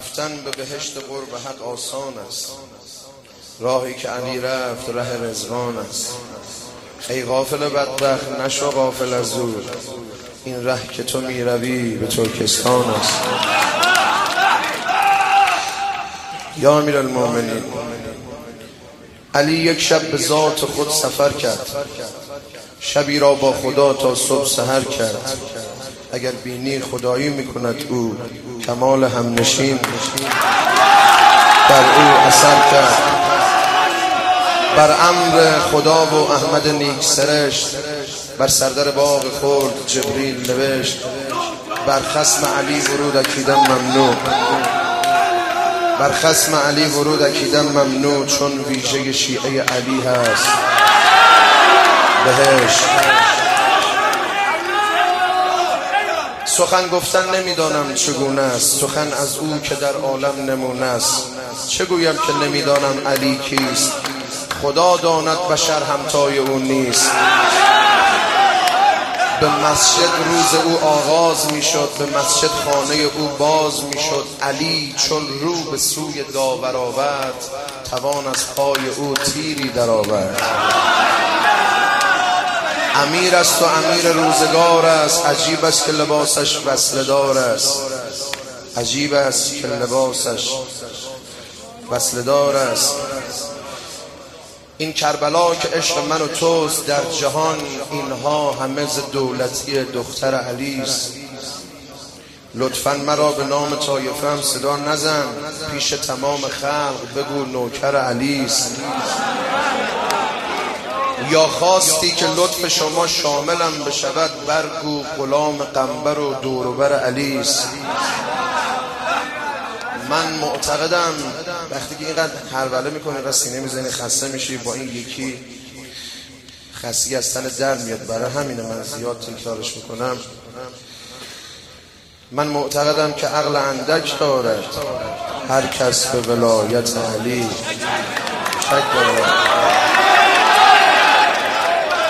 رفتن به بهشت قرب حق آسان است. راهی که علی رفت ره رزوان است. ای غافل بدبخت نشو غافل از او این ره که تو می‌روی به ترکستان است. یا امیر المومنین علی یک شب به ذات خود سفر کرد. شبی را با خدا تا صبح سهر کرد. اگر بینی خدایی می‌کند او کمال همنشین در او اثر کرد. بر امر خدا و احمد نیک سرشت بر سردر باغ خورد جبریل نوشت بر خسم علی ورود اکیدم ممنوع. بر خسم علی ورود اکیدم ممنوع چون ویژه شیعه علی هست. بهشت. سخن گفتن نمی‌دانم چگونه است. سخن از او که در عالم نمونه است. چه گویم که نمی‌دانم علی کیست. خدا داند بشر همتای او نیست. به مسجد روز او آغاز می شد به مسجد خانه او باز می شد علی چون رو به سوی داور آورد توان از پای او تیری در آورد امیر است و امیر روزگار است. عجیب است که لباسش وصلدار است. عجیب است که لباسش وصلدار است. این کربلا که عشق من و توست در جهان اینها همه ز دولتی دختر علی است. لطفا مرا به نام طایفه صدا نزن. پیش تمام خلق بگو نوکر علی است. یا خواستی که لطف شما شاملم بشود برگو غلام قنبر و دوروبر علی است. من معتقدم وقتی که اینقدر هروله می‌کنی اینقدر سینه می‌زنی خسته میشی با این یکی خستی از تن در میاد. برای همینه من زیاد تکرارش می‌کنم. من معتقدم که عقل اندک دارد. هر کس به ولایت علی شک دارد.